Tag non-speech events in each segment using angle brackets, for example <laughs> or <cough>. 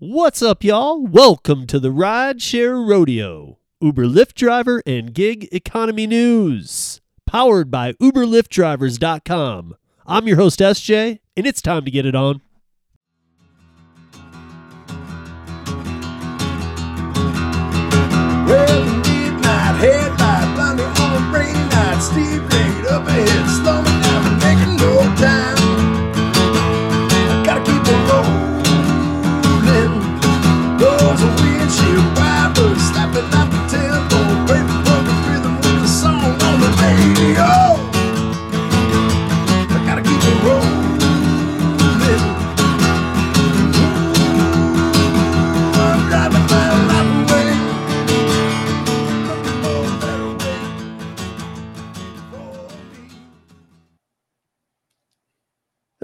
What's up, y'all? Welcome to the Rideshare Rodeo, Uber Lyft driver and gig economy news, powered by UberLyftDrivers.com. I'm your host, SJ, and it's time to get it on. Well, on night. Laid up ahead,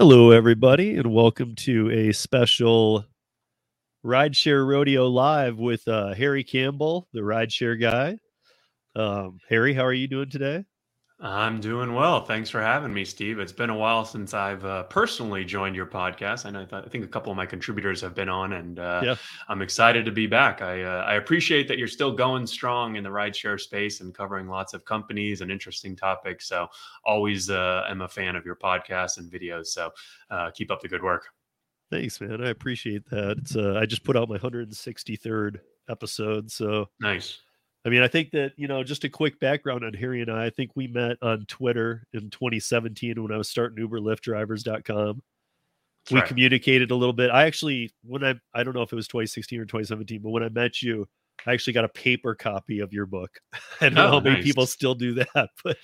Hello, everybody, and welcome to a special Rideshare Rodeo Live with uh, Harry Campbell, the Rideshare guy. Um, Harry, how are you doing today? I'm doing well. Thanks for having me, Steve. It's been a while since I've uh, personally joined your podcast. I know I think a couple of my contributors have been on, and uh, Yeah. I'm excited to be back. I uh, I appreciate that you're still going strong in the rideshare space and covering lots of companies and interesting topics. So always uh, am a fan of your podcast and videos. So uh, keep up the good work. Thanks, man. I appreciate that. It's uh, I just put out my 163rd episode, so Nice. I mean, I think that, you know, just a quick background on Harry and I. I think we met on Twitter in 2017 when I was starting UberLyftDrivers.com. That's We right. communicated a little bit. I actually, when I, I don't know if it was 2016 or 2017, but when I met you, I actually got a paper copy of your book. <laughs> I don't know Oh, how many nice. people still do that, <laughs> but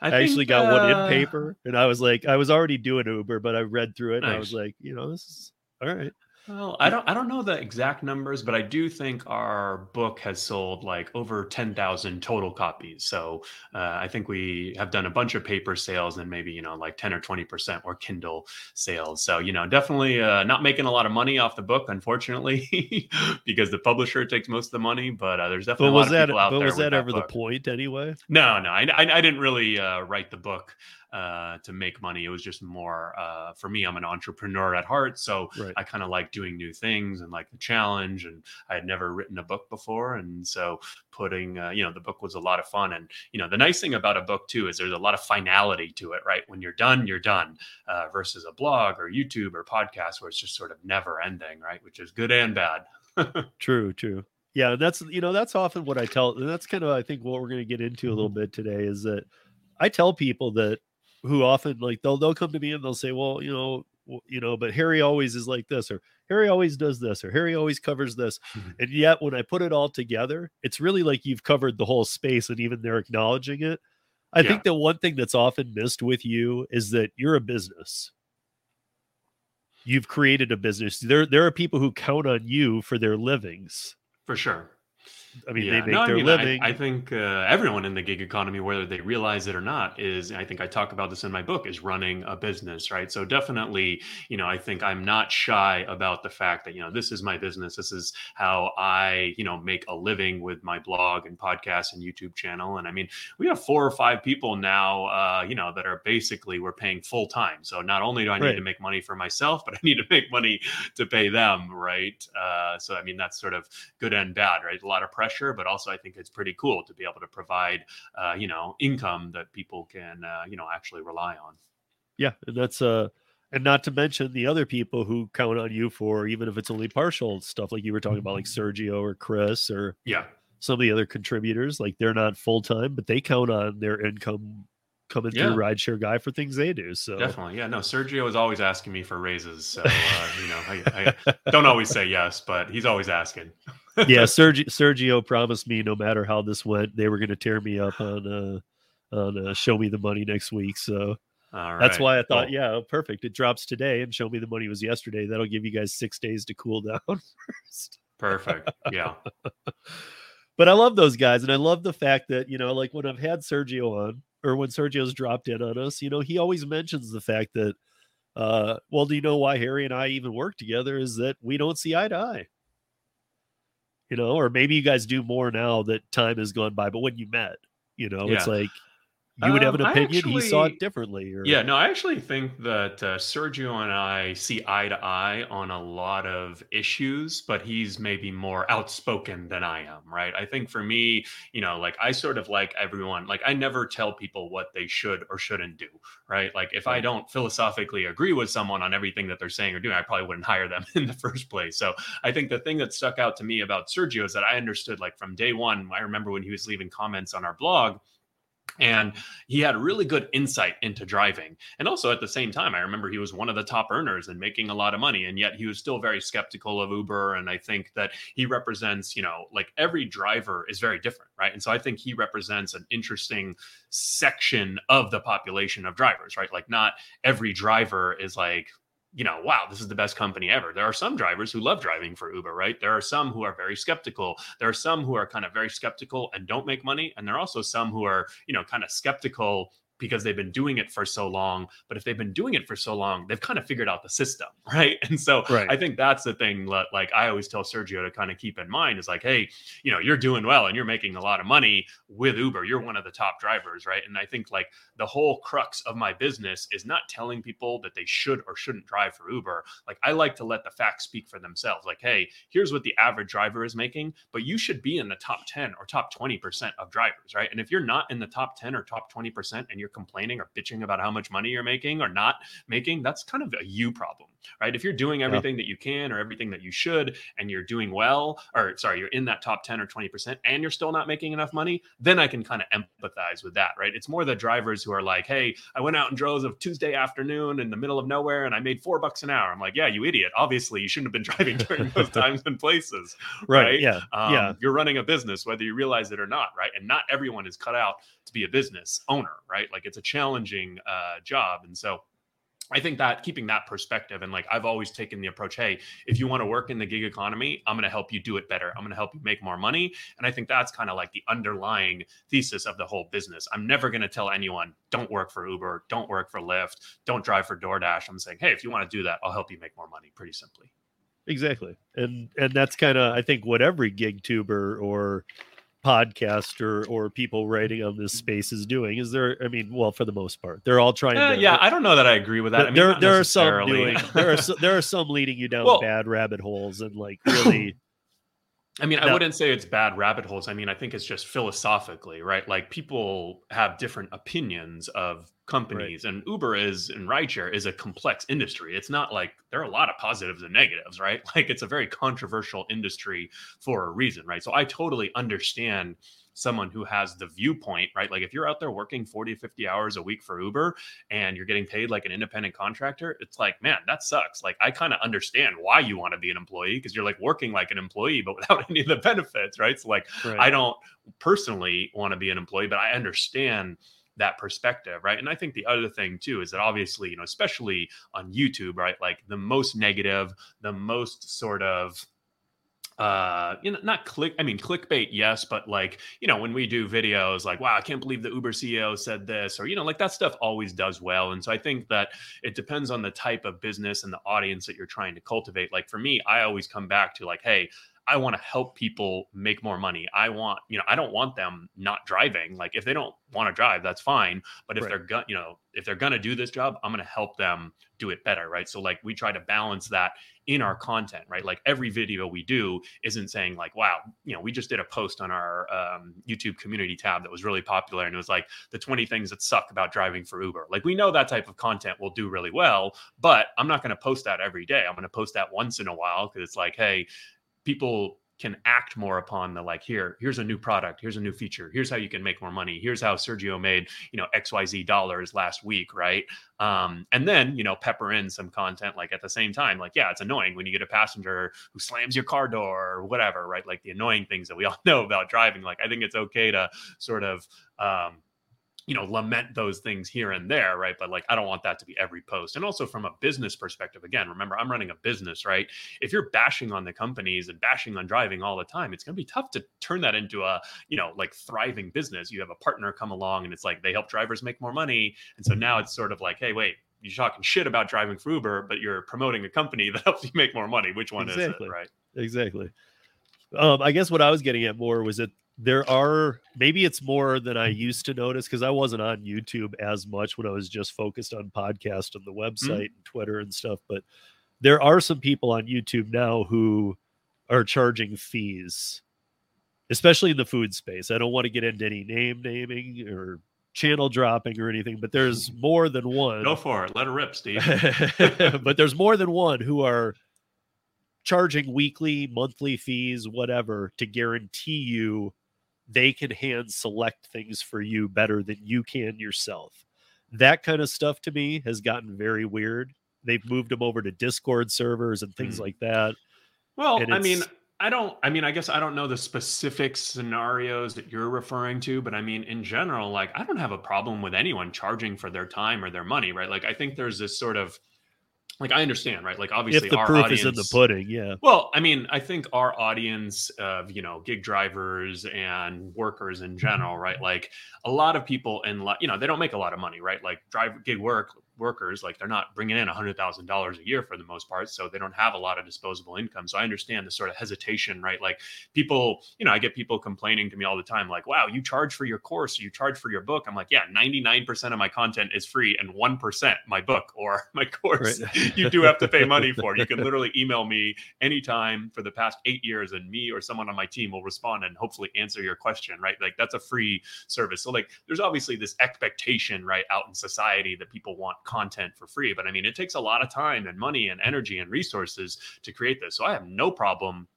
I, think, actually got one in uh, paper. And I was like, I was already doing Uber, but I read through it and I was like, you know, this is all right. Well, I don't I don't know the exact numbers, but I do think our book has sold like over 10,000 total copies. So uh, I think we have done a bunch of paper sales and maybe, you know, like 10 or 20% were Kindle sales. So, you know, definitely uh, not making a lot of money off the book, unfortunately, <laughs> because the publisher takes most of the money. But uh, there's definitely But a lot was that, but was that ever the point anyway? No, no, I, I, I didn't really uh, write the book uh, to make money. It was just more uh, for me. I'm an entrepreneur at heart, so Right. I kind of like doing new things and like the challenge. And I had never written a book before, and so putting, uh, you know, the book was a lot of fun. And you know, the nice thing about a book too is there's a lot of finality to it. Right, when you're done, you're done. Uh, versus a blog or YouTube or podcast where it's just sort of never ending. Right, which is good and bad. <laughs> True, true. Yeah, that's you know that's often what I tell. And that's kind of I think what we're going to get into a little Mm-hmm. bit today is that I tell people that who often like they'll they'll come to me and they'll say, well, you know, you know, but Harry always is like this, or Harry always does this, or Harry always covers this, Mhm. and yet when I put it all together, it's really like you've covered the whole space, and even they're acknowledging it. I Yeah. think that one thing that's often missed with you is that you're a business. You've created a business. There, there are people who count on you for their livings. For sure. I mean, Yeah. they make No, I their mean, I- living. I, think uh, everyone in the gig economy, whether they realize it or not, is I think I talk about this in my book, is running a business, right? So definitely, you know, I think I'm not shy about the fact that you know this is my business. This is how I, you know, make a living with my blog and podcast and YouTube channel. And I mean, we have four or five people now, uh, you know, that are basically we're paying full time. So not only do I need Right. to make money for myself, but I need to make money to pay them, right? Uh, so I mean, that's sort of good and bad, right? A lot of pressure, but also I think it's pretty cool to be able to provide, uh, you know, income that people can, uh, you know, actually rely on. yeah, and that's uh, and not to mention the other people who count on you for even if it's only partial stuff, like you were talking about, like Sergio or Chris or Yeah, some of the other contributors. Like they're not full time, but they count on their income coming Yeah. through Rideshare Guy for things they do. So definitely. Yeah, no, Sergio is always asking me for raises, so uh, you know, I, I <laughs> don't always say yes, but he's always asking. Yeah, Sergio, Sergio promised me no matter how this went, they were going to tear me up on uh on uh, show me the money next week. So All that's why I thought, yeah, perfect. It drops today, and show me the money was yesterday. That'll give you guys six days to cool <laughs> down first. perfect. Yeah, <laughs> But I love those guys, and I love the fact that you know, like when I've had Sergio on, or when Sergio's dropped in on us, you know, he always mentions the fact that, uh, well, do you know why Harry and I even work together? Is that we don't see eye to eye. You know, or maybe you guys do more now that time has gone by. But when you met, you know, it's like you would have an Um, opinion. he saw it differently. Or, Yeah, no, I actually think that uh, Sergio and I see eye to eye on a lot of issues, but he's maybe more outspoken than I am, right? I think for me, you know, like I sort of like everyone, like I never tell people what they should or shouldn't do, right? Like if I don't philosophically agree with someone on everything that they're saying or doing, I probably wouldn't hire them <laughs> in the first place. So I think the thing that stuck out to me about Sergio is that I understood, like from day one, I remember when he was leaving comments on our blog and he had really good insight into driving. And also at the same time i remember he was one of the top earners and making a lot of money and yet he was still very skeptical of uber. And i think that he represents you know like every driver is very different right? And so i think he represents an interesting section of the population of drivers right? Like not every driver is like you know, wow, this is the best company ever. There are some drivers who love driving for Uber, right? There are some who are very skeptical. There are some who are kind of very skeptical and don't make money. And there are also some who are, you know, kind of skeptical because they've been doing it for so long. But if they've been doing it for so long, they've kind of figured out the system, <laughs> right? And so Right. I think that's the thing that, like, I always tell Sergio to kind of keep in mind is like, hey, you know, you're doing well and you're making a lot of money with Uber. You're one of the top drivers, right? And I think like the whole crux of my business is not telling people that they should or shouldn't drive for Uber. Like I like to let the facts speak for themselves. Like, hey, here's what the average driver is making, but you should be in the top 10 or top 20% of drivers, right? And if you're not in the top 10 or top 20% and you're complaining or bitching about how much money you're making or not making, that's kind of a you problem, right? If you're doing everything that you can or everything that you should and you're doing well, or sorry, you're in that top 10 or 20% and you're still not making enough money, then I can kind of empathize with that, right? It's more the drivers who are like, hey, I went out and drove a Tuesday afternoon in the middle of nowhere and I made four bucks an hour. I'm like, yeah, you idiot. Obviously, you shouldn't have been <laughs> driving during those <laughs> times and places. right. right? Yeah. Um, yeah. You're running a business, whether you realize it or not, right? And not everyone is cut out to be a business owner, right? Like it's a challenging uh, job. And so I think that keeping that perspective and like I've always taken the approach, hey, if you want to work in the gig economy, I'm going to help you do it better. I'm going to help you make more money. And I think that's kind of like the underlying thesis of the whole business. I'm never going to tell anyone, don't work for Uber, don't work for Lyft, don't drive for DoorDash. I'm saying, hey, if you want to do that, I'll help you make more money pretty simply. Exactly. And and that's kind of I think what every gig tuber or podcaster or or people writing on this space is doing is there I mean, well, for the most part, they're all trying Uh, to yeah, I don't know that I agree with that. I mean, there there are some doing there are <laughs> so, there are some leading you down Well- bad rabbit holes and like <laughs> really I mean, I wouldn't say it's bad rabbit holes. I mean, I think it's just philosophically, right? Like people have different opinions of companies, and Uber is and rideshare is a complex industry. It's not like there are a lot of positives and negatives, right? <laughs> Like it's a very controversial industry for a reason, right? So I totally understand someone who has the viewpoint, right? Like if you're out there working 40 50 hours a week for Uber and you're getting paid like an independent contractor, it's like, man, that sucks. Like I kind of understand why you want to be an employee because you're like working like an employee, but <laughs> without any of the benefits, right? So like right. I don't personally want to be an employee, but I understand that perspective, right? And I think the other thing too is that obviously, you know, especially on YouTube, right? Like the most negative, the most sort of uh you know not click i mean clickbait yes but like you know when we do videos like wow i can't believe the uber ceo said this or you know like that stuff always does well and so i think that it depends on the type of business and the audience that you're trying to cultivate. Like for me i always come back to like hey I want to help people make more money. I want, you know, I don't want them not driving. Like if they don't want to drive, that's fine. But if Right. they're gonna, you know, if they're going to do this job, I'm going to help them do it better, right? So like we try to balance that in our content, right? Like every video we do isn't saying like, wow, you know, we just did a post on our um, YouTube community tab that was really popular and it was like the 20 things that suck about driving for Uber. Like we know that type of content will do really well, but I'm not going to post that every day. I'm going to post that once in a while because it's like, hey, people can act more upon the like here here's a new product here's a new feature here's how you can make more money here's how sergio made you know xyz dollars last week right? Um and then you know pepper in some content like at the same time like yeah it's annoying when you get a passenger who slams your car door or whatever right? Like the annoying things that we all <laughs> know about driving. Like i think it's okay to sort of um you know lament those things here and there right? But like i don't want that to be every post. And also from a business perspective again remember i'm running a business right? If you're bashing on the companies and bashing on driving all the time it's going to be tough to turn that into a you know like thriving business. You have a partner come along and it's like they help drivers make more money. And so now it's sort of like hey wait you're talking shit about driving for uber but you're promoting a company <laughs> that helps you make more money. Which one is Exactly. it right? Exactly. Um, I guess what I was getting at more was that there are maybe it's more than I used to notice because I wasn't on YouTube as much when I was just focused on podcast and the mm-hmm. website and Twitter and stuff. But there are some people on YouTube now who are charging fees, especially in the food space. I don't want to get into any name naming or channel dropping or anything, but there's more than one. Go for it. Let it rip, Steve. <laughs> but there's more than one who are charging weekly, monthly fees, whatever, to guarantee you they can hand select things for you better than you can yourself. That kind of stuff to me has gotten very weird. They've moved them over to Discord servers and things Mm. like that. Well, I mean, I don't, I mean, I guess I don't know the specific scenarios that you're referring to, but I mean, in general, like, I don't have a problem with anyone charging for their time or their money, right? Like, I think there's this sort of, like, I understand, right? Like, obviously, if the our proof audience, is in the pudding, yeah. Well, I mean, I think our audience of, you know, gig drivers and workers in mm-hmm. general, right? Like a lot of people in, you know, they don't make a lot of money, right? Like drive gig work workers, like they're not bringing in a hundred thousand dollars a year for the most part. So they don't have a lot of disposable income. So I understand the sort of hesitation, right? Like people, you know, I get people complaining to me all the time, like, wow, you charge for your course, you charge for your book. I'm like, yeah, 99% of my content is free and 1% my book or <laughs> my course Right. <laughs> you do have to pay money <laughs> for. You can literally email me anytime for the past eight years, and me or someone on my team will respond and hopefully answer your question, right? Like that's a free service. So like there's obviously this expectation, right, out in society that people want content for free. But I mean, it takes a lot of time and money and energy and resources to create this. So I have no problem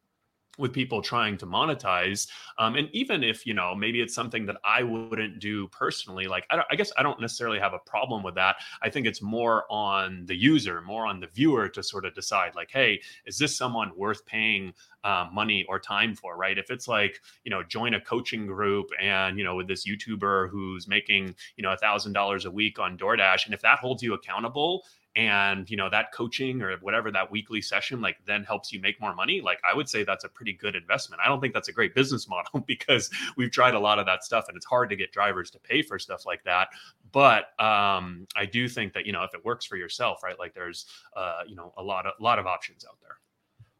with people trying to monetize um, and even if you know maybe it's something that i wouldn't do personally like I, I guess i don't necessarily have a problem with that. I think it's more on the user more on the viewer to sort of decide like hey is this someone worth paying uh, money or time for? Right? If it's like you know join a coaching group and you know with this youtuber who's making you know a thousand dollars a week on doordash and if that holds you accountable and you know that coaching or whatever that weekly session like then helps you make more money like i would say that's a pretty good investment. I don't think that's a great business <laughs> model because we've tried a lot of that stuff and it's hard to get drivers to pay for stuff like that. But um i do think that you know if it works for yourself right like there's uh you know a lot of a lot of options out there.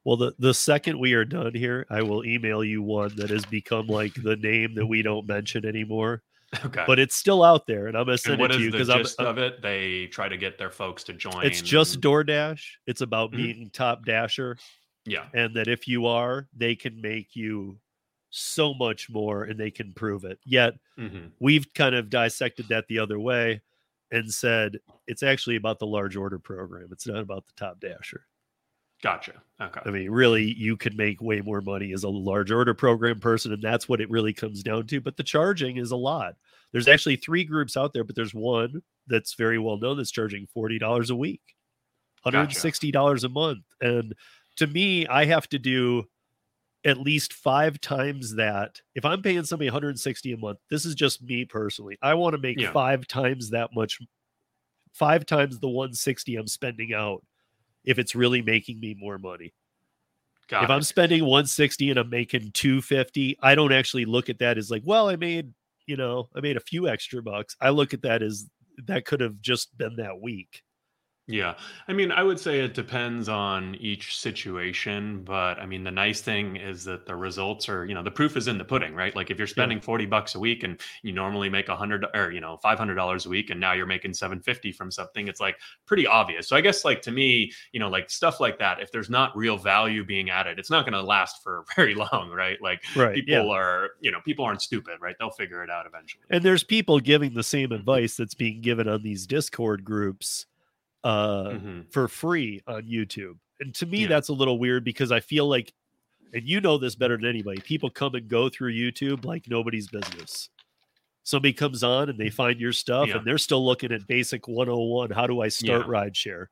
Well, the, the second we are done here, I will email you one that has become like the name that we don't mention anymore, okay but it's still out there, and I'm gonna send it to you because I'm, of it they try to get their folks to join it's just DoorDash. It's about Mhm. being top dasher, yeah and that if you are, they can make you so much more, and they can prove it. Yet hmm we've kind of dissected that the other way and said it's actually about the large order program. It's not about the top dasher. Gotcha okay I mean, really, you could make way more money as a large order program person, and that's what it really comes down to. But the charging is a lot. There's actually three groups out there, but there's one that's very well known that's charging forty dollars a week, hundred and sixty dollars a month. And to me, I have to do at least five times that. If I'm paying somebody 160 a month, this is just me personally. I want to make Yeah. five times that much, five times the 160 I'm spending out if it's really making me more money Got if it. I'm spending 160 and I'm making 250, I don't actually look at that as like, well, I made, you know, I made a few extra bucks. I look at that as that could have just been that week. Yeah. I mean, I would say it depends on each situation, but I mean, the nice thing is that the results are, you know, the proof is in the pudding, right? Like if you're spending 40 bucks a week and you normally make a hundred or, you know, $500 a week and now you're making 750 from something, it's like pretty obvious. So I guess like to me, you know, like stuff like that, if there's not real value being added, it's not going to last for <laughs> very long, right? Like Right. people yeah. are, you know, people aren't stupid, right? They'll figure it out eventually. And there's people giving the same Mhm. advice that's being given on these Discord groups uh Mhm. for free on YouTube. And to me Yeah. that's a little weird because I feel like and you know this better than anybody. People come and go through YouTube like nobody's business. Somebody comes on and they find your stuff Yeah. and they're still looking at basic 101. How do I start Yeah. rideshare?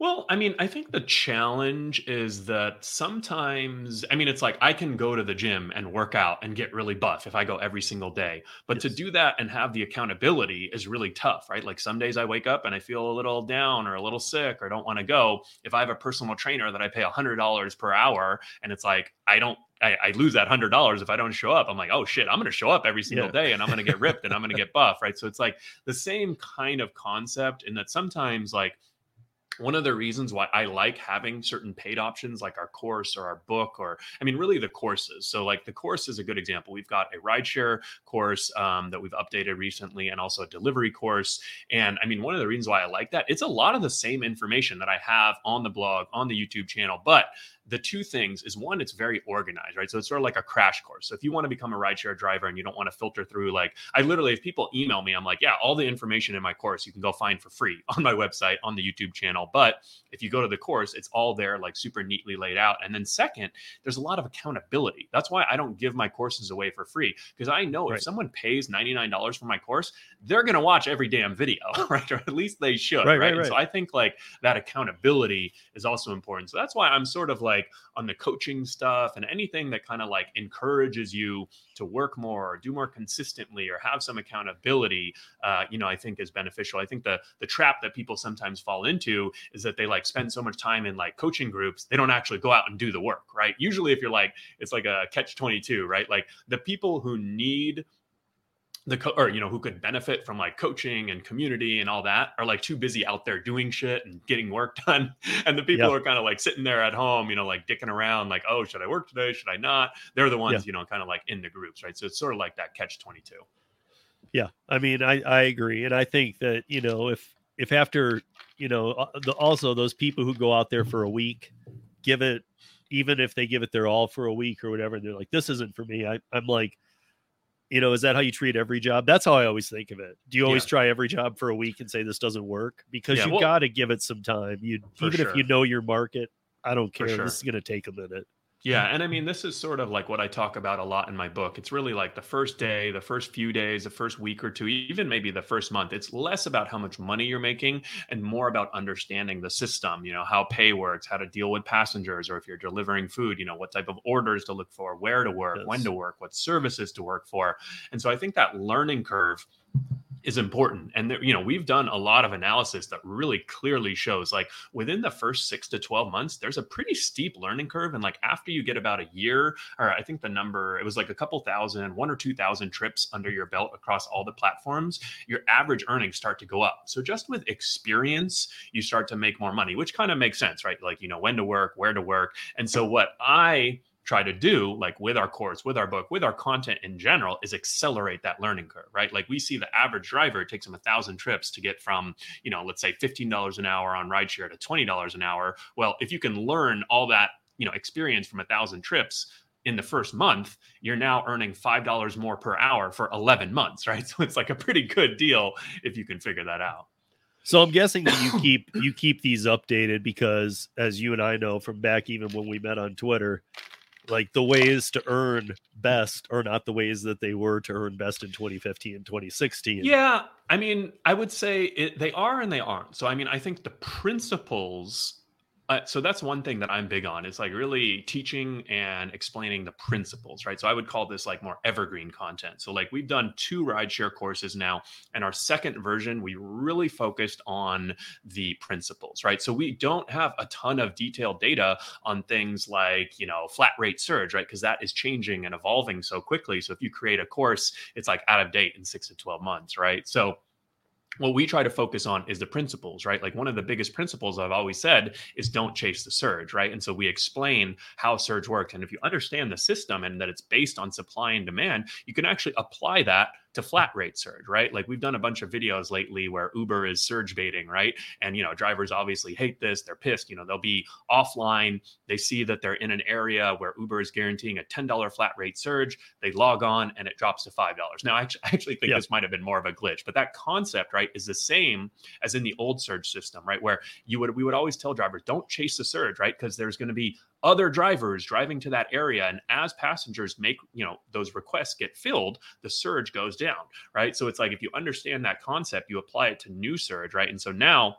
Well, I mean, I think the challenge is that sometimes, I mean, it's like I can go to the gym and work out and get really buff if I go every single day. But to do that and have the accountability is really tough, right? Like some days I wake up and I feel a little down or a little sick or don't want to go. If I have a personal trainer that I pay $100 per hour and it's like, I don't, I, I lose that hundred dollars if I don't show up. I'm like, oh shit, I'm going to show up every single Yeah. day and I'm going to get ripped and I'm going to get buff, right? So it's like <laughs> the same kind of concept in that sometimes like one of the reasons why I like having certain paid options like our course or our book, or I mean, really the courses. So, like the course is a good example. We've got a rideshare course um, that we've updated recently and also a delivery course. And I mean, one of the reasons why I like that, it's a lot of the same information that I have on the blog, on the YouTube channel, but the two things is one, it's very organized, right? So it's sort of like a crash course. So if you want to become a rideshare driver and you don't want to filter through, like I literally, if people email me, I'm like, yeah, all the information in my course you can go find for free <laughs> on my website, on the YouTube channel. But if you go to the course, it's all there, like super neatly laid out. And then second, there's a lot of accountability. That's why I don't give my courses away for free because I know right. if someone pays $99 for my course, they're going to watch every damn video, <laughs> right? Or at least they should, right? right? right. So I think like that accountability is also important. So that's why I'm sort of like, like on the coaching stuff and anything that kind of like encourages you to work more or do more consistently or have some accountability uh, you know i think is beneficial. I think the the trap that people sometimes fall into is that they like spend so much time in like coaching groups they don't actually go out and do the work right? Usually if you're like it's like a catch 22 right? Like the people who need the co- or you know who could benefit from like coaching and community and all that are like too busy out there doing shit and getting work <laughs> done. And the people are kind of like sitting there at home you know like dicking around like oh should i work today? Should i not? They're the ones yeah. you know kind of like in the groups right? So it's sort of like that catch 22 yeah. I mean i i agree. And i think that you know if if after you know the, also those people who go out there for a week give it even if they give it their all for a week or whatever they're like this isn't for me. I, i'm like you know is that how you treat every job that's how i always think of it do you always yeah. try every job for a week and say this doesn't work because yeah, you well, got to give it some time you even sure. if you know your market i don't care sure. this is going to take a minute yeah. Mm-hmm. And I mean, this is sort of like what I talk about a lot in my book. It's really like the first day, the first few days, the first week or two, even maybe the first month. It's less about how much money you're making and more about understanding the system, you know, how pay works, how to deal with passengers, or if you're delivering food, you know, what type of orders to look for, where to work, yes. when to work, what services to work for. And so I think that learning curve is important. And there, you know we've done a lot of analysis that really clearly shows like within the first 6 to 12 months there's a pretty steep learning curve. And like after you get about a year or i think the number it was like a couple thousand one or two thousand trips under your belt across all the platforms your average earnings start to go up. So just with experience you start to make more money which kind of makes sense right? Like you know when to work where to work. And so what i try to do like with our course with our book with our content in general is accelerate that learning curve right like we see the average driver it takes them a thousand trips to get from you know let's say $15 an hour on rideshare to $20 an hour well if you can learn all that you know experience from a thousand trips in the first month, you're now earning $5 more per hour for 11 months, <laughs> right? So it's like a pretty good deal if you can figure that out. So I'm guessing that you <coughs> keep you keep these updated because as you and I know from back even when we met on Twitter, like the ways to earn best are not the ways that they were to earn best in 2015 and 2016 yeah i mean i would say it, they are and they aren't. So i mean i think the principles uh, so that's one thing that I'm big on. It's like really teaching and explaining the principles, right? So I would call this like more evergreen content. So like we've done two rideshare courses now, and our second version we really focused on the principles, right? So we don't have a ton of detailed data on things like you know flat rate surge, right? Because that is changing and evolving so quickly. So if you create a course, it's like out of date in six to twelve months, right? So what we try to focus on is the principles, right? Like one of the biggest principles I've always said is don't chase the surge, right? And so we explain how surge works. And if you understand the system and that it's based on supply and demand, you can actually apply that to flat rate surge, right? Like we've done a bunch of videos lately where Uber is surge baiting, right? And you know, drivers obviously hate this. They're pissed. You know, they'll be offline. They see that they're in an area where Uber is guaranteeing a $10 flat rate surge. They log on and it drops to $5. Now, I actually think this might have been more of a glitch, but that concept, right, is the same as in the old surge system, right? Where you would we would always tell drivers, don't chase the surge, right? Because there's going to be other drivers driving to that area and as passengers make you know those requests get filled the surge goes down right? So it's like if you understand that concept you apply it to new surge right? And so now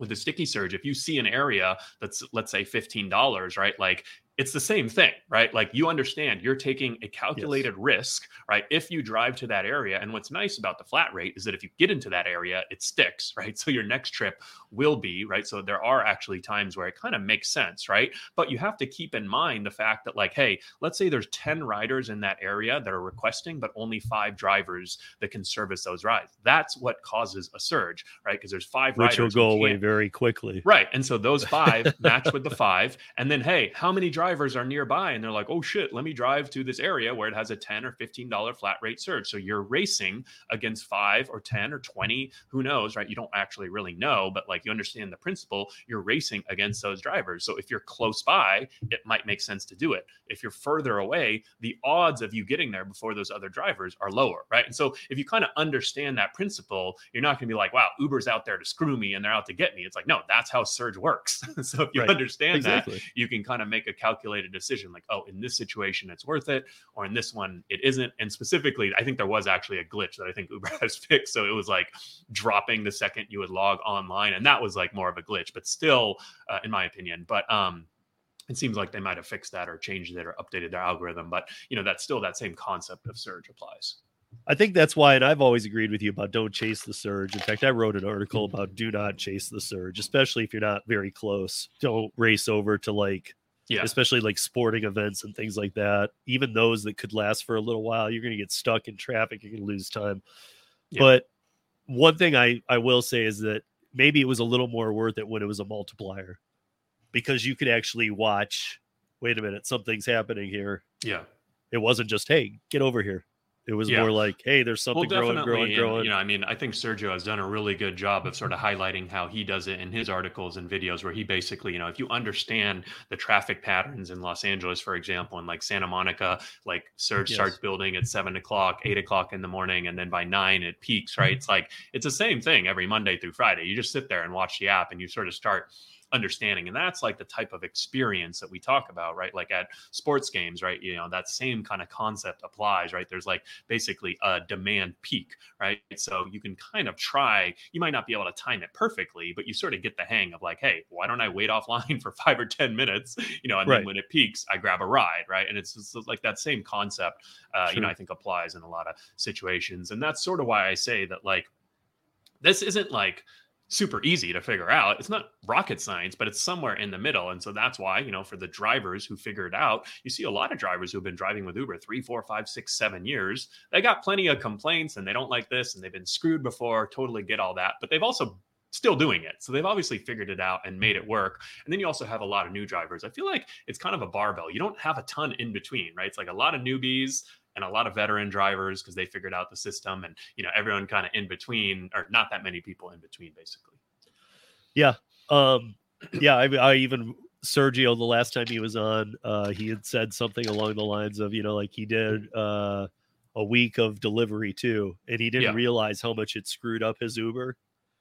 with the sticky surge if you see an area that's let's say $15 right like it's the same thing, right? Like you understand you're taking a calculated yes. risk, right? If you drive to that area. And what's nice about the flat rate is that if you get into that area, it sticks, <laughs> right? So your next trip will be, right? So there are actually times where it kind of makes sense, right? But you have to keep in mind the fact that, like, hey, let's say there's 10 riders in that area that are requesting, but only five drivers that can service those rides. That's what causes a surge, right? Because there's five Which riders. will go away very quickly. Right. And so those five <laughs> match with the five. And then, hey, how many drivers? Drivers are nearby and they're like, oh shit, let me drive to this area where it has a 10 or $15 flat rate surge. So you're racing against five or 10 or 20, who knows, right? You don't actually really know, but like you understand the principle, you're racing against those drivers. So if you're close by, it might make sense to do it. If you're further away, the odds of you getting there before those other drivers are lower, right? And so if you kind of understand that principle, you're not going to be like, wow, Uber's out there to screw me and they're out to get me. It's like, no, that's how surge works. <laughs> so if you right. understand exactly. that, you can kind of make a calculation calculated decision like oh in this situation it's worth it or in this one it isn't and specifically i think there was actually a glitch that i think <laughs> uber has fixed so it was like dropping the second you would log online and that was like more of a glitch but still uh, in my opinion but um it seems like they might have fixed that or changed it or updated their algorithm but you know that's still that same concept of surge applies I think that's why, and I've always agreed with you about don't chase the surge. In fact, I wrote an article about do not chase the surge, especially if you're not very close. Don't race over to like yeah. Especially like sporting events and things like that. Even those that could last for a little while, you're going to get stuck in traffic. You're going to lose time. Yeah. But one thing I, I will say is that maybe it was a little more worth it when it was a multiplier because you could actually watch, wait a minute, something's happening here. Yeah. It wasn't just, hey, get over here. It was yeah. more like, hey, there's something well, growing, growing, and, growing. You know, I mean, I think Sergio has done a really good job of sort of highlighting how he does it in his articles and videos, where he basically, you know, if you understand the traffic patterns in Los Angeles, for example, and like Santa Monica, like surge yes. starts building at seven o'clock, eight o'clock in the morning, and then by nine it peaks, right? Mm-hmm. It's like it's the same thing every Monday through Friday. You just sit there and watch the app, and you sort of start understanding and that's like the type of experience that we talk about right? Like at sports games right you know that same kind of concept applies right? There's like basically a demand peak right? So you can kind of try you might not be able to time it perfectly but you sort of get the hang of like hey why don't i wait <laughs> offline for five or ten minutes you know and right. then when it peaks i grab a ride right? And it's, it's like that same concept uh, you know i think applies in a lot of situations and that's sort of why i say that like this isn't like super easy to figure out. It's not rocket science, but it's somewhere in the middle. And so that's why, you know, for the drivers who figure it out, you see a lot of drivers who've been driving with Uber three, four, five, six, seven years. They got plenty of complaints and they don't like this and they've been screwed before. Totally get all that. But they've also still doing it. So they've obviously figured it out and made it work. And then you also have a lot of new drivers. I feel like it's kind of a barbell. You don't have a ton in between, right? It's like a lot of newbies, and a lot of veteran drivers because they figured out the system and you know everyone kind of in between or not that many people in between basically. Yeah um yeah i, I even sergio the last time he was on uh he had said something along the lines of you know like he did uh a week of delivery too and he didn't yeah. realize how much it screwed up his uber.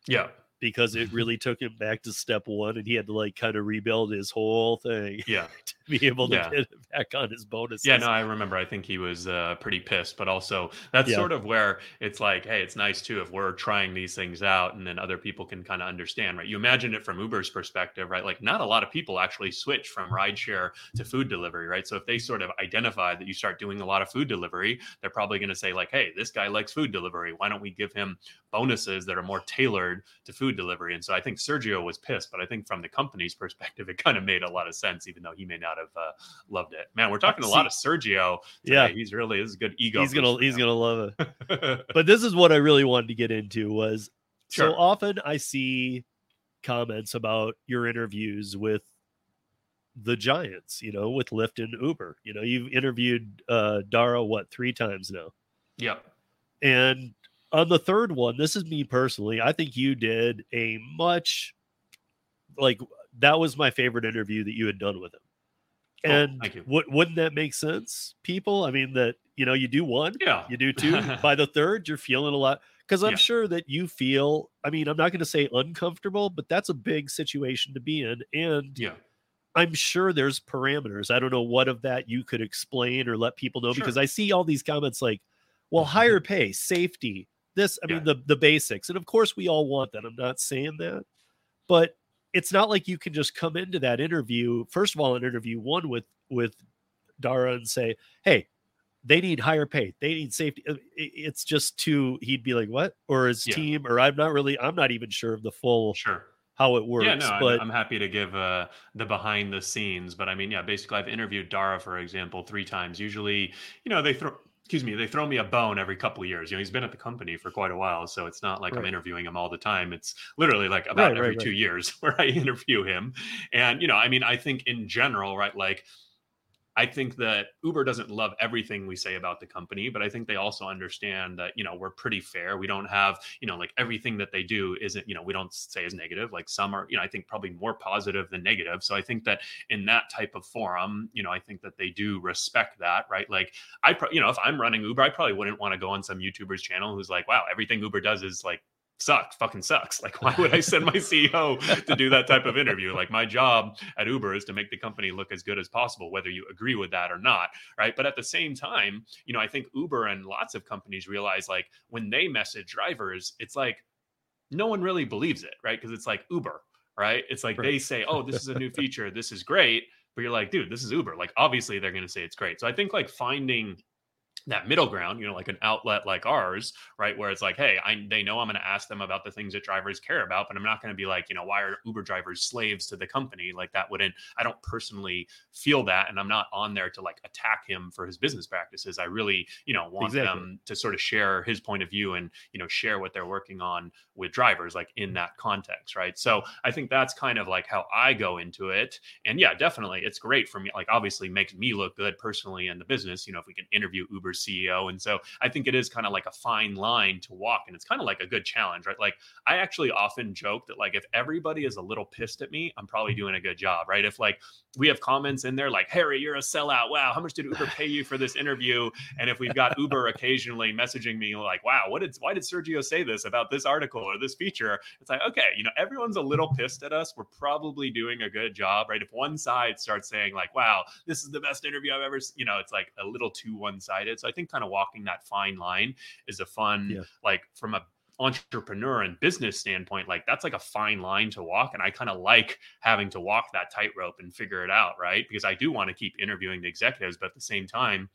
Yeah because it really took him back to step one and he had to like kind of rebuild his whole thing. <laughs> Yeah. to be able to yeah. get back on his bonus. Yeah, no, I remember. I think he was uh, pretty pissed, but also that's yeah. sort of where it's like, hey, it's nice too if we're trying these things out and then other people can kind of understand, right? You imagine it from Uber's perspective, right? Like, not a lot of people actually switch from rideshare to food delivery, right? So if they sort of identify that you start doing a lot of food delivery, they're probably going to say, like, hey, this guy likes food delivery. Why don't we give him bonuses that are more tailored to food delivery. And so I think Sergio was pissed, but I think from the company's <laughs> perspective, it kind of made a lot of sense, even though he may not have uh, loved it. Man, we're talking a lot of Sergio. Today. Yeah, he's really is a good ego. He's gonna he's gonna love it. <laughs> but this is what I really wanted to get into was sure. so often I see comments about your interviews with the giants, you know, with Lyft and Uber. You know, you've interviewed uh Dara what three times now. yeah And on the third one, this is me personally. I think you did a much like that was my favorite interview that you had done with him. Oh, and oh, w- wouldn't that make sense, people? I mean, that you know, you do one, yeah, you do two. <laughs> by the third, you're feeling a lot because I'm yeah. sure that you feel. I mean, I'm not going to say uncomfortable, but that's a big situation to be in, and yeah. I'm sure there's parameters. I don't know what of that you could explain or let people know sure. because I see all these comments like, well, <laughs> higher pay, safety, this i mean the the basics and of course we all want that i'm not saying that but it's not like you can just come into that interview first of all an interview one with with dara and say hey they need higher pay they need safety Uh, it's just too he'd be like what or his Yeah. team or i'm not really i'm not even sure of the full Sure. how it works Yeah, no, I'm, but I'm happy to give uh, the behind the scenes. But I mean, yeah, basically, I've interviewed Dara, for example, three times. Usually, you know, they throw. Excuse me, they throw me a bone every couple of years. You know, he's been at the company for quite a while, so it's not like I'm interviewing him all the time. It's literally like about Right, every right, two right. years <laughs> where I interview him. And you know, I mean, I think in general, right, like I think that Uber doesn't love everything we say about the company, but I think they also understand that, you know, we're pretty fair. We don't have, you know, like everything that they do isn't, you know, we don't say is negative. Like some are, you know, I think probably more positive than negative. So I think that in that type of forum, you know, I think that they do respect that, right? Like I, pro- you know, if I'm running Uber, I probably wouldn't want to go on some YouTuber's channel who's like, wow, everything Uber does is like, sucks fucking sucks. Like why would i <laughs> send my ceo to do that type of interview? Like my job at uber is to make the company look as good as possible whether you agree with that or not right? But at the same time you know i think uber and lots of companies realize like when they message drivers it's like no one really believes it right? Because it's like uber right? It's like Right. they say oh this is a new <laughs> feature. This is great. But you're like dude this is uber. Like obviously they're going to say it's great. So i think like finding that middle ground, you know, like an outlet like ours, right? Where it's like, hey, I they know I'm going to ask them about the things that drivers care about, but I'm not going to be like, you know, why are Uber drivers slaves to the company? Like that wouldn't. I don't personally feel that, and I'm not on there to like attack him for his business practices. I really, you know, want Exactly. them to sort of share his point of view and you know share what they're working on with drivers, like in mm-hmm. that context, right? So I think that's kind of like how I go into it, and yeah, definitely, it's great for me. Like obviously, makes me look good personally in the business. You know, if we can interview Uber's CEO, and so I think it is kind of like a fine line to walk, and it's kind of like a good challenge, right? Like I actually often joke that like if everybody is a little pissed at me, I'm probably mm-hmm. doing a good job, right? If like we have comments in there like Harry, you're a sellout. Wow, how much did Uber pay you for this interview? And if we've got Uber occasionally messaging me like, wow, what did why did Sergio say this about this article or this feature? It's like, okay, you know, everyone's a little pissed at us. We're probably doing a good job, right? If one side starts saying like, wow, this is the best interview I've ever, s-" you know, it's like a little too one-sided. So I think kind of walking that fine line is a fun, Yeah. like from a entrepreneur and business standpoint, like that's like a fine line to walk. And I kind of like having to walk that tightrope and figure it out, right? Because I do want to keep interviewing the executives, but at the same time,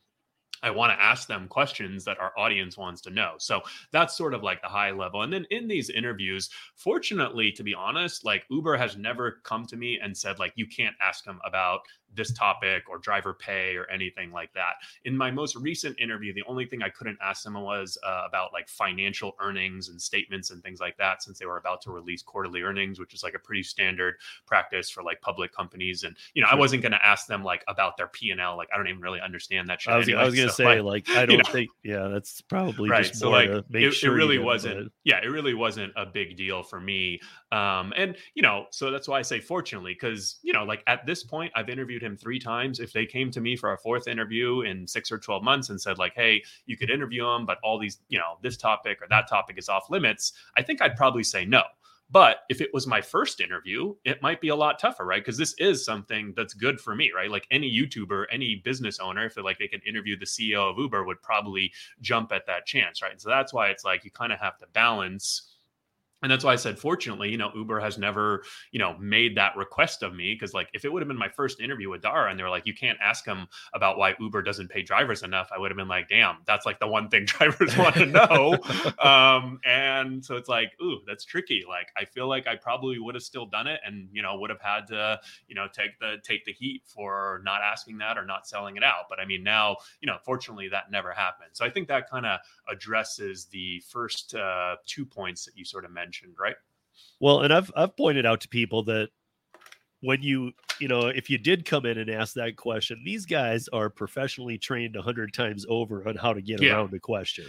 I want to ask them questions that our audience wants to know. So that's sort of like the high level. And then in these interviews, fortunately, to be honest, like Uber has never come to me and said, like, you can't ask them about this topic or driver pay or anything like that. In my most recent interview, the only thing I couldn't ask them was uh, about like financial earnings and statements and things like that, since they were about to release quarterly earnings, which is like a pretty standard practice for like public companies. And, you know, I wasn't going to ask them like about their P&L. Like, I don't even really understand that shit. I was, I anyway, was gonna so, say, like, like, <laughs> I don't know. think, yeah, that's probably right just so like to make it, sure it really wasn't but- yeah it really wasn't a big deal for me um and you know so that's why i say fortunately because you know like at this point i've interviewed him three times if they came to me for a fourth interview in six or 12 months and said like hey you could interview him but all these you know this topic or that topic is off limits i think i'd probably say no but if it was my first interview, it might be a lot tougher, right? Because this is something that's good for me, right? Like any YouTuber, any business owner, if they're like they can interview the CEO of Uber, would probably jump at that chance, right? And so that's why it's like you kind of have to balance. And that's why I said, fortunately, you know, Uber has never, you know, made that request of me because, like, if it would have been my first interview with Dara and they were like, you can't ask him about why Uber doesn't pay drivers enough, I would have been like, damn, that's like the one thing <laughs> drivers want to know. <laughs> um, and so it's like, ooh, that's tricky. Like, I feel like I probably would have still done it, and you know, would have had to, you know, take the take the heat for not asking that or not selling it out. But I mean, now, you know, fortunately, that never happened. So I think that kind of addresses the first uh, two points that you sort of mentioned, right? Well, and I've I've pointed out to people that when you you know if you did come in and ask that question, these guys are professionally trained a hundred times over on how to get Yeah. around the question.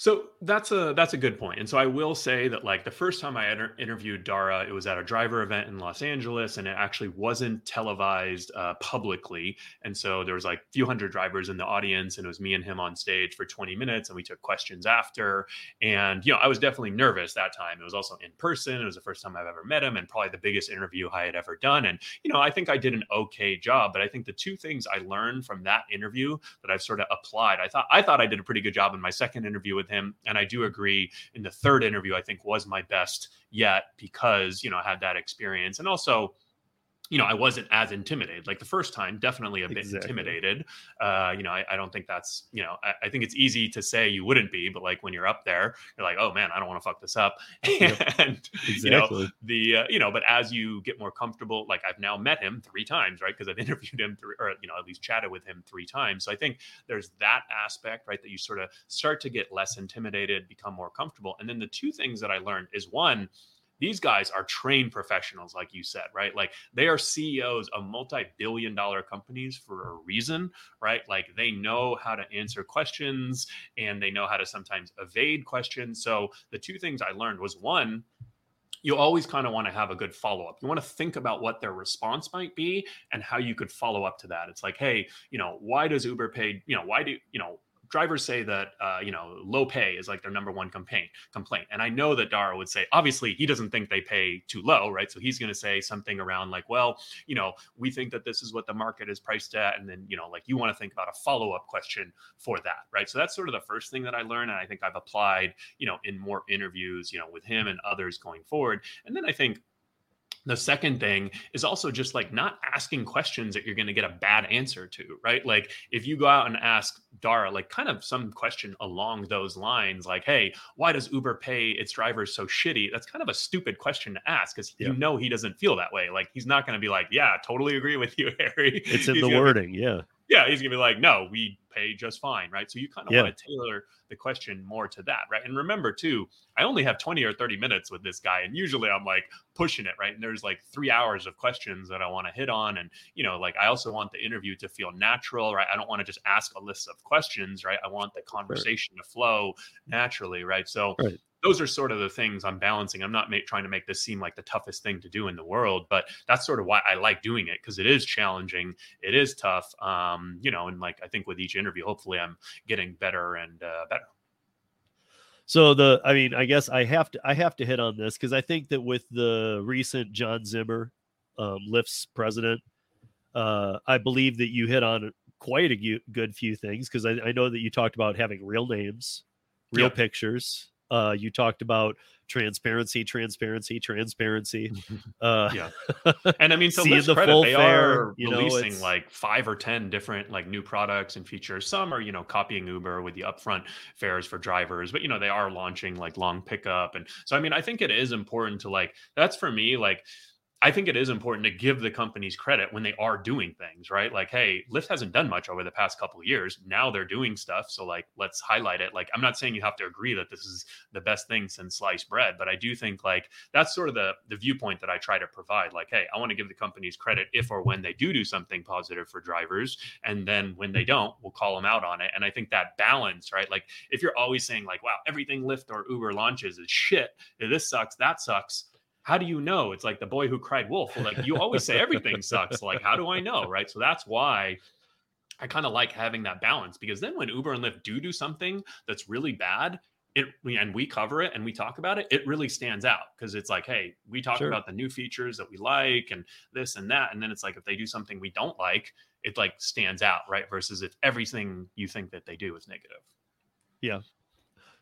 So that's a that's a good point. And so I will say that like the first time I inter- interviewed Dara, it was at a driver event in Los Angeles, and it actually wasn't televised uh, publicly. And so there was like a few hundred drivers in the audience, and it was me and him on stage for 20 minutes, and we took questions after. And you know, I was definitely nervous that time. It was also in person. It was the first time I've ever met him, and probably the biggest interview I had ever done. And you know, I think I did an okay job. But I think the two things I learned from that interview that I've sort of applied, I thought I thought I did a pretty good job in my second interview with him. And I do agree in the third interview, I think was my best yet because, you know, I had that experience. And also, you know, I wasn't as intimidated. Like the first time, definitely a bit exactly. intimidated. Uh, you know, I, I, don't think that's, you know, I, I, think it's easy to say you wouldn't be, but like when you're up there, you're like, oh man, I don't want to fuck this up. <laughs> and exactly. you know, the uh, you know, but as you get more comfortable, like I've now met him three times, right? Because I've <laughs> interviewed him three, or you know, at least chatted with him three times. So I think there's that aspect, right, that you sort of start to get less intimidated, become more comfortable. And then the two things that I learned is one these guys are trained professionals like you said right like they are ceos of multi-billion dollar companies for a reason right like they know how to answer questions and they know how to sometimes evade questions so the two things i learned was one you always kind of want to have a good follow up. You want to think about what their response might be and how you could follow up to that. It's like, hey, you know, why does Uber pay? You know, why do you know? Drivers say that uh, you know low pay is like their number one complaint complaint and i know that dara would say obviously he doesn't think they pay too low right so he's going to say something around like well you know we think that this is what the market is priced at and then you know like you want to think about a follow-up question for that right so that's sort of the first thing that i learned and i think i've applied you know in more interviews you know with him and others going forward and then i think the second thing is also just like not asking questions that you're going to get a bad answer to, right? Like if you go out and ask Dara, like kind of some question along those lines, like, hey, why does Uber pay its drivers so shitty? That's kind of a stupid question to ask because yeah. you know he doesn't feel that way. Like he's not going to be like, yeah, totally agree with you, <laughs> Harry. It's in he's the wording. Be, yeah yeah, he's gonna be like, no, we pay just fine, right? So you kind of yeah. want to tailor the question more to that, right? And remember too, I only have 20 or 30 minutes with this guy, and usually I'm like pushing it, right? And there's like three hours of questions that I want to hit on. And you know, like I also want the interview to feel natural, right? I don't want to just ask a list of questions, right? I want the conversation right. to flow naturally, right? So right those are sort of the things I'm balancing. I'm not make, trying to make this seem like the toughest thing to do in the world, but that's sort of why I like doing it because it is challenging. It is tough. Um, you know, and like I think with each interview, hopefully I'm getting better and uh, better. So the, I mean, I guess I have to, I have to hit on this because I think that with the recent John Zimmer, um, Lyft's president, uh, I believe that you hit on quite a good few things because I, I, know that you talked about having real names, real yep. pictures, uh, you talked about transparency, transparency, transparency. <laughs> Uh, yeah, <laughs> and I mean, to the credit, they fair, are releasing know, like five or ten different like new products and features. Some are you know copying Uber with the upfront fares for drivers, but you know they are launching like long pickup, and so I mean, I think it is important to like that's for me like I think it is important to give the companies credit when they are doing things, right? Like, hey, Lyft hasn't done much over the past couple of years. Now they're doing stuff. So, like, let's highlight it. Like, I'm not saying you have to agree that this is the best thing since sliced bread, but I do think like that's sort of the the viewpoint that I try to provide. Like, hey, I want to give the companies credit if or when they do do something positive for drivers, and then when they don't, we'll call them out on it. And I think that balance, right? Like, if you're always saying like, wow, everything Lyft or Uber launches is shit, this sucks, that sucks how do you know? It's like the boy who cried wolf. Like you always say everything sucks. Like, how do I know? Right. So that's why I kind of like having that balance because then when Uber and Lyft do do something that's really bad, it and we cover it and we talk about it, it really stands out because it's like, hey, we talk sure. about the new features that we like and this and that. And then it's like if they do something we don't like, it like stands out, right? Versus if everything you think that they do is negative. Yeah.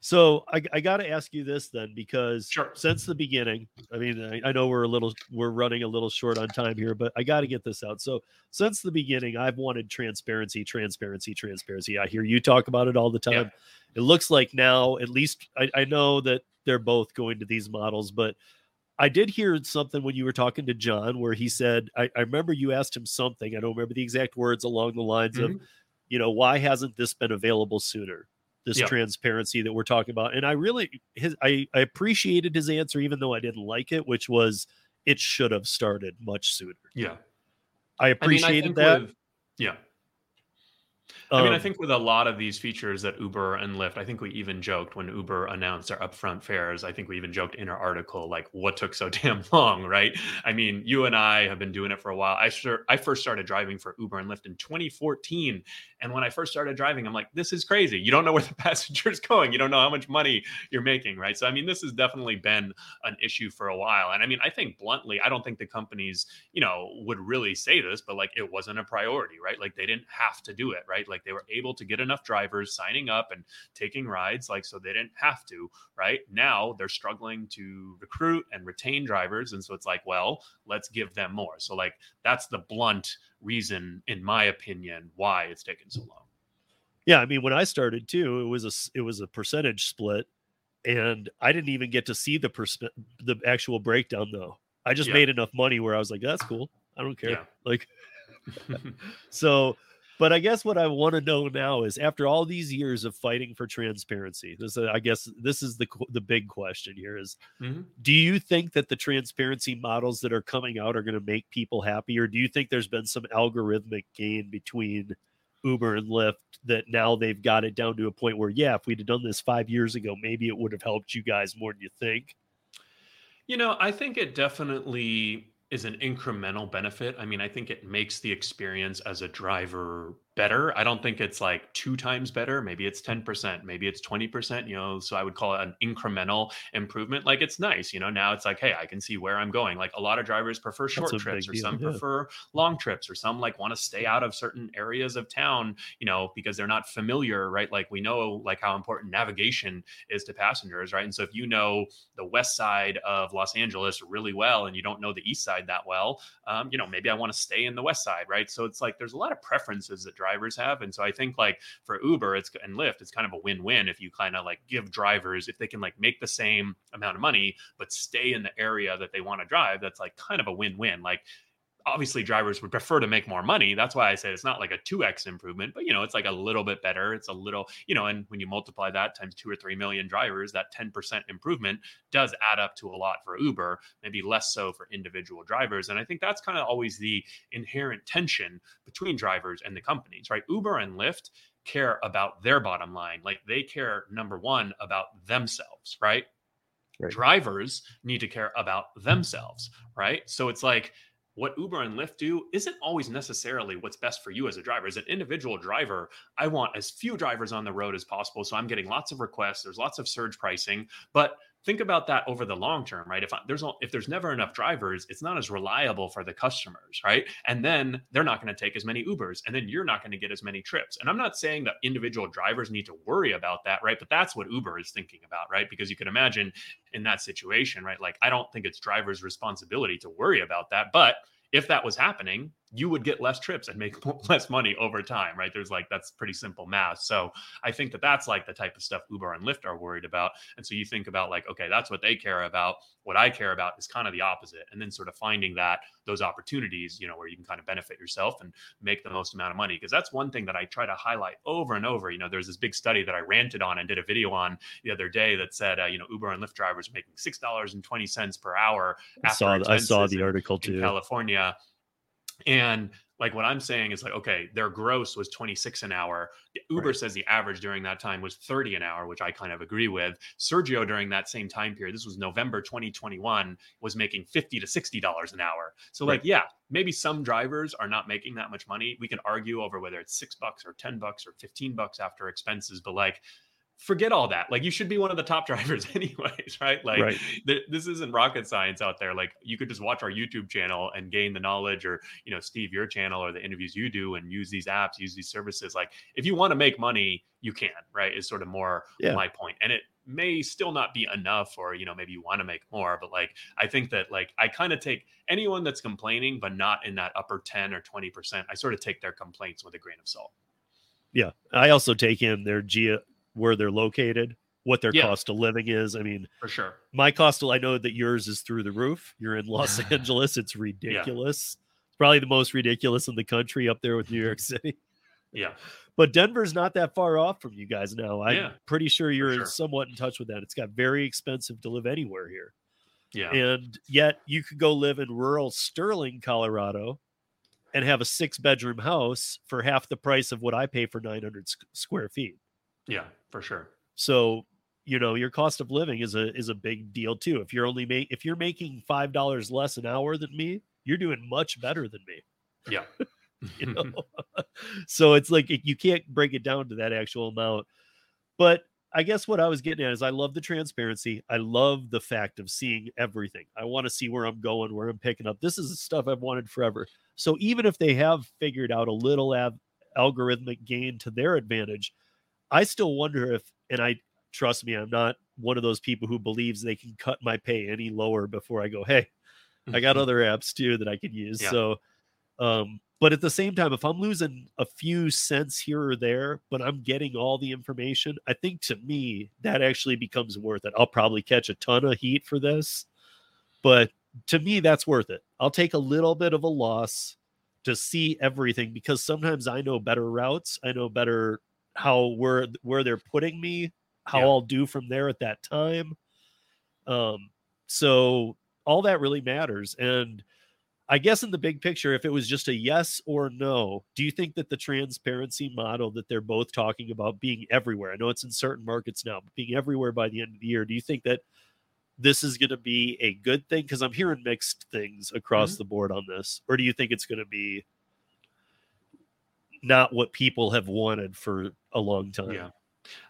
So I, I got to ask you this then, because sure. since the beginning, I mean, I, I, know we're a little, we're running a little short on time here, but I got to get this out. So since the beginning, I've wanted transparency, transparency, transparency. I hear you talk about it all the time. Yeah. It looks like now, at least I, I know that they're both going to these models, but I did hear something when you were talking to John where he said, I, I remember you asked him something. I don't remember the exact words along the lines mm-hmm. of, you know, why hasn't this been available sooner? This yep. transparency that we're talking about. And I really his I, I appreciated his answer, even though I didn't like it, which was it should have started much sooner. Yeah. I appreciated I mean, I that. Yeah. I mean, I um, think with a lot of these features that Uber and Lyft, I think we even joked when Uber announced their upfront fares. I think we even joked in our article, like, what took so <laughs> damn long, right? I mean, you and I have been doing it for a while. I sure I first started driving for Uber and Lyft in 2014, And when I first started driving, I'm like, this is crazy. You don't know where the <laughs> passenger's going. You don't know how much money you're making, right? So, I mean, this has definitely been an issue for a while. And I mean, I think bluntly, I don't think the companies, you know, would really say this, but like it wasn't a priority, right? Like they didn't have to do it, right? Like they were able to get enough drivers signing up and taking rides, like so they didn't have to, right? Now they're struggling to recruit and retain drivers. And so it's like, well, let's give them more. So, like, that's the blunt reason, in my opinion, why it's taken so long. Yeah, I mean, when I started too, it was a it was a percentage split, and I didn't even get to see the persp- the actual breakdown though. I just Yeah. made enough money where I was like, that's cool. I don't care. Yeah. Like, <laughs> so, but I guess what I want to know now is after all these years of fighting for transparency, this is, I guess this is the the big question here is Mhm. do you think that the transparency models that are coming out are going to make people happy or do you think there's been some algorithmic gain between Uber and Lyft that now they've got it down to a point where yeah, if we'd have done this 5 years ago, maybe it would have helped you guys more than you think. You know, I think it definitely is an incremental benefit. I mean, I think it makes the experience as a driver better. I don't think it's like two times better. Maybe it's 10%, maybe it's 20%, you know. So I would call it an incremental improvement. Like it's nice, you know. Now it's like, hey, I can see where I'm going. Like a lot of drivers prefer short trips or deal, some yeah. prefer long trips or some like want to stay out of certain areas of town, you know, because they're not familiar, right? Like we know like how important navigation is to passengers, right? And so if you know the west side of Los Angeles really well and you don't know drivers have. And so I think like for Uber it's and Lyft, it's kind of a win-win if you kind of like give drivers, if they can like make the same amount of money, but stay in the area that they want to drive, that's like kind of a win-win. Like obviously drivers would prefer to make more money. That's why I said it's not like a 2x improvement, but you know, it's like a little bit better. It's a little, you know, and when you multiply that times two or 3 million drivers, that 10% improvement does add up to a lot for Uber, maybe less so for individual drivers. And I think that's kind of always the inherent tension between drivers and the companies, right? Uber and Lyft care about their bottom line. Like they care number 1 about themselves, right? Right. Drivers need to care about themselves, right? So it's like what Uber and Lyft do isn't always necessarily what's best for you as a driver. As an individual driver, I want as few drivers on the road as possible. So I'm getting lots of requests. There's lots of surge pricing, but think about that over the long term, right? If I, there's if there's never enough drivers, it's not as reliable for the customers, right? And then they're not going to take as many Ubers, and then you're not going to get as many trips. And I'm not saying that individual drivers need to worry about that, right? But that's what Uber is thinking about, right? Because you can imagine in that situation, right? Like I don't think it's drivers' responsibility to worry about that, but if that was happening, you would get less trips and make <laughs> less money over time, right? There's like that's pretty simple math. So I think that that's like the type of stuff Uber and Lyft are worried about. And so you think about like, okay, that's what they care about. What I care about is kind of the opposite. And then sort of finding that those opportunities, you know, where you can kind of benefit yourself and make the most amount of money. Because that's one thing that I try to highlight over and over. You know, there's this big study that I ranted on and did a video on the other day that said, uh, you know, Uber and Lyft drivers are making six dollars and twenty cents per hour. I saw I saw the article in too. California. And like what I'm saying is like, okay, their gross was 26 an hour. Uber Right. says the average during that time was 30 an hour, which I kind of agree with. Sergio during that same time period, this was November 2021, was making 50 to 60 dollars an hour. So like, yeah, maybe some drivers are not making that much money. We can argue over whether it's six bucks or 10 bucks or 15 bucks after expenses, but like forget all that. Like you should be one of the top <laughs> drivers <laughs> anyways, right? Like Right. th- this isn't rocket science out there. Like you could just watch our YouTube channel and gain the knowledge, or you know, Steve, your channel, or the interviews you do, and use these apps, use these services. Like if you want to make money, you can. Right? Is sort of more Yeah. my point. And it may still not be enough, or you know, maybe you want to make more. But like I think that like I kind of take anyone that's complaining, but not in that upper ten or twenty percent. I sort of take their complaints with a grain of salt. Yeah. I also take in their geo where they're located, what their Yeah. cost of living is. I mean, For sure. my cost of I know that yours is through the roof. You're in Los <laughs> Angeles. It's ridiculous. It's probably the most ridiculous in the country up there with New York City. Yeah. But Denver's not that far off from you guys now. I'm Yeah, pretty sure you're sure. somewhat in touch with that. It's got very expensive to live anywhere here. Yeah. And yet you could go live in rural Sterling, Colorado and have a six bedroom house for half the price of what I pay for 900 square feet. Yeah. For sure. So, you know, your cost of living is a is a big deal too. If you're only make if you're making five dollars less an hour than me, you're doing much better than me. Yeah. <laughs> you know <laughs> so it's like you can't break it down to that actual amount but i guess what i was getting at is i love the transparency i love the fact of seeing everything i want to see where i'm going where i'm picking up this is the stuff i've wanted forever so even if they have figured out a little ab- algorithmic gain to their advantage i still wonder if and i trust me i'm not one of those people who believes they can cut my pay any lower before i go hey i got other apps too that i could use. Yeah. so um but at the same time if i'm losing a few cents here or there but i'm getting all the information i think to me that actually becomes worth it. I'll probably catch a ton of heat for this but to me that's worth it. I'll take a little bit of a loss to see everything because sometimes i know better routes i know better how where where they're putting me how Yeah. i'll do from there at that time um so all that really matters and I guess in the big picture, if it was just a yes or no, do you think that the transparency model that they're both talking about being everywhere? I know it's in certain markets now, but being everywhere by the end of the year, do you think that this is going to be a good thing? Because I'm hearing mixed things across Mm-hmm. the board on this. Or do you think it's going to be not what people have wanted for a long time? Yeah.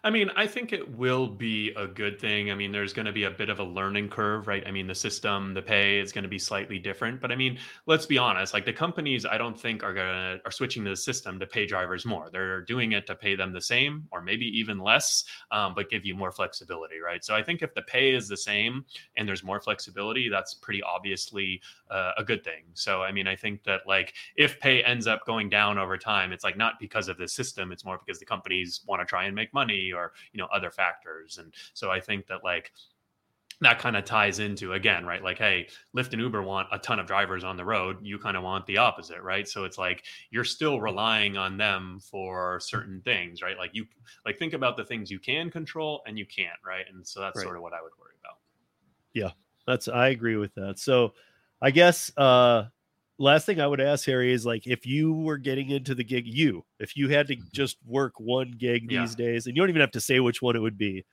I mean, I think it will be a good thing. I mean, there's going to be a bit of a learning curve, right? I mean, the system, the pay is going to be slightly different, but I mean, let's be honest, like the companies I don't think are going to are switching to the system to pay drivers more. They're doing it to pay them the same or maybe even less, um, but give you more flexibility, right? So I think if the pay is the same and there's more flexibility, that's pretty obviously uh, a good thing. So I mean, I think that like if pay ends up going down over time, it's like not because of the system, it's more because the companies want to try and make money or you know other factors. And so I think that like that kind of ties into again, right? Like, hey, Lyft and Uber want a ton of drivers on the road. You kind of want the opposite, right? So it's like you're still relying on them for certain things, right? Like you like think about the things you can control and you can't, right? And so that's Right. sort of what I would worry about. Yeah, that's I agree with that. So I guess uh last thing I would ask Harry is like if you were getting into the gig, you if you had to just work one gig Mm-hmm. Yeah. these days, and you don't even have to say which one it would be,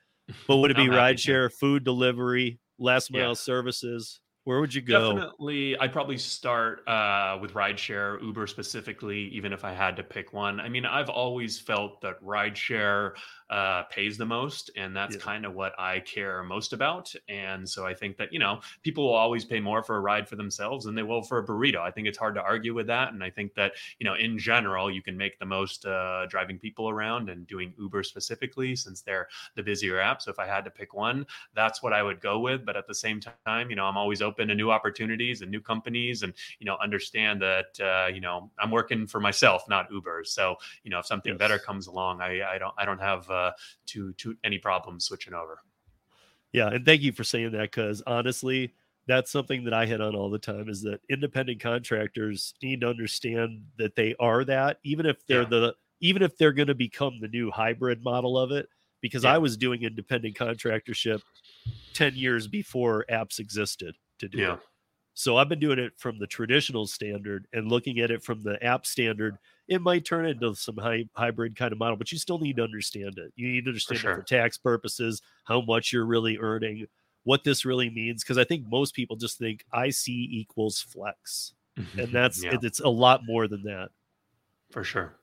but would <laughs> it be rideshare, food delivery, last Yeah. mile services? Where would you go? Definitely, I'd probably start uh, with rideshare, Uber specifically, even if I had to pick one. I mean, I've always felt that rideshare uh, pays the most, and that's Yeah. kind of what I care most about. And so I think that, you know, people will always pay more for a ride for themselves than they will for a burrito. I think it's hard to argue with that. And I think that, you know, in general, you can make the most uh, driving people around and doing Uber specifically since they're the busier app. So if I had to pick one, that's what I would go with. But at the same time, you know, I'm always open to new opportunities and new companies and, you know, understand that, uh, you know, I'm working for myself, not Uber. So, you know, if something better comes along, I, I don't, I don't have uh, to too any problems switching over. Yeah, and thank you for saying that because honestly, that's something that I hit on all the time is that independent contractors need to understand that they are that, even if they're Yeah. the even if they're going to become the new hybrid model of it. Because Yeah. I was doing independent contractorship ten years before apps existed to do Yeah. it. So I've been doing it from the traditional standard and looking at it from the app standard. It might turn into some hy- hybrid kind of model, but you still need to understand it. You need to understand it sure. for tax purposes, how much you're really earning, what this really means. Because I think most people just think IC equals flex, and mm-hmm. that's Yeah. it, it's a lot more than that. for sure.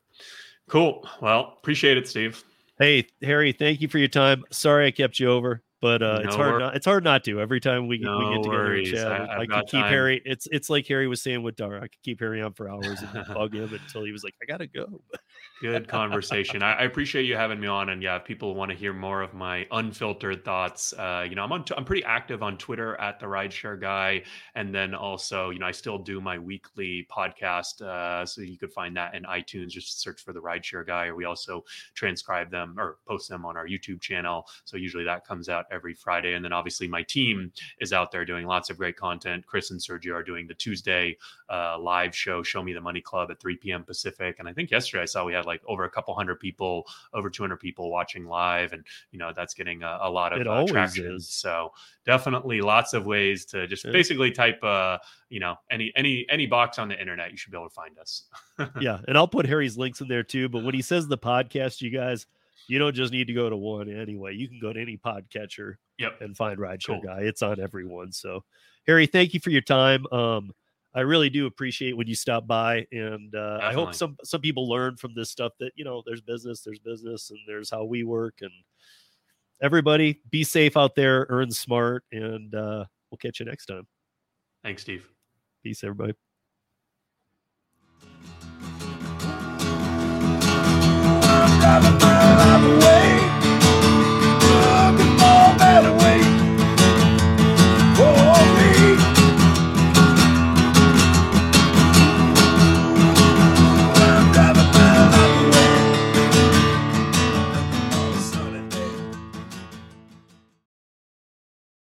Cool. Well, appreciate it, Steve. Hey Harry, thank you for your time. Sorry I kept you over, but uh, it's hard not it's hard not to. Every time we, we get together worries. and chat, I- I, got keep time. Harry. It's it's like Harry was saying with Dara. I could keep Harry on for hours and bug him until he was like, I gotta go. Good conversation. I, I appreciate you having me on. And yeah, if people want to hear more of my unfiltered thoughts, uh, you know, I'm on, t- I'm pretty active on Twitter at the Rideshare Guy, and then also, you know, I still do my weekly podcast, uh, so you could find that in iTunes. Just search for the Rideshare Guy, we also transcribe them or post them on our YouTube channel. So usually that comes out every Friday, and then obviously my team is out there doing lots of great content. Chris and Sergio are doing the Tuesday uh, live show, Show Me the Money Club at 3 p.m. Pacific. And I think yesterday I saw we had like over a couple hundred people, over 200 people watching live. And, you know, that's getting a, a lot of It uh, traction. is. So definitely lots of ways to just Yeah. basically type, uh, you know, any, any, any box on the internet, you should be able to find us. <laughs> yeah, and I'll put Harry's links in there too. But when he says the podcast, you guys, you don't just need to go to one anyway. You can go to any podcatcher Yep. and find Rideshare Cool. Guy. It's on everyone. So, Harry, thank you for your time. Um, I really do appreciate when you stop by, and uh, I hope some some people learn from this stuff that you know there's business, there's business, and there's how we work, and everybody be safe out there, earn smart, and uh, we'll catch you next time. Thanks, Steve. Peace, everybody. love, my love away.